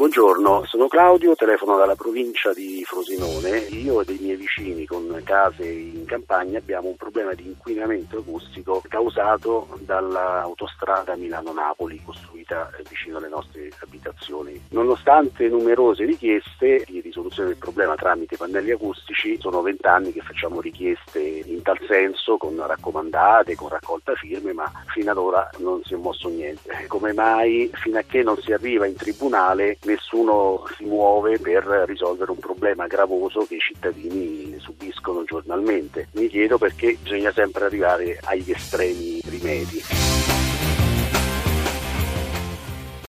Buongiorno, sono Claudio, telefono dalla provincia di Frosinone. Io e dei miei vicini con case in campagna abbiamo un problema di inquinamento acustico causato dall'autostrada Milano-Napoli costruita vicino alle nostre abitazioni. Nonostante numerose richieste di risoluzione del problema tramite pannelli acustici, sono vent'anni che facciamo richieste in tal senso con raccomandate, con raccolta firme, ma fino ad ora non si è mosso niente. Come mai fino a che non si arriva in tribunale nessuno si muove per risolvere un problema gravoso che i cittadini subiscono giornalmente. Mi chiedo perché bisogna sempre arrivare agli estremi rimedi.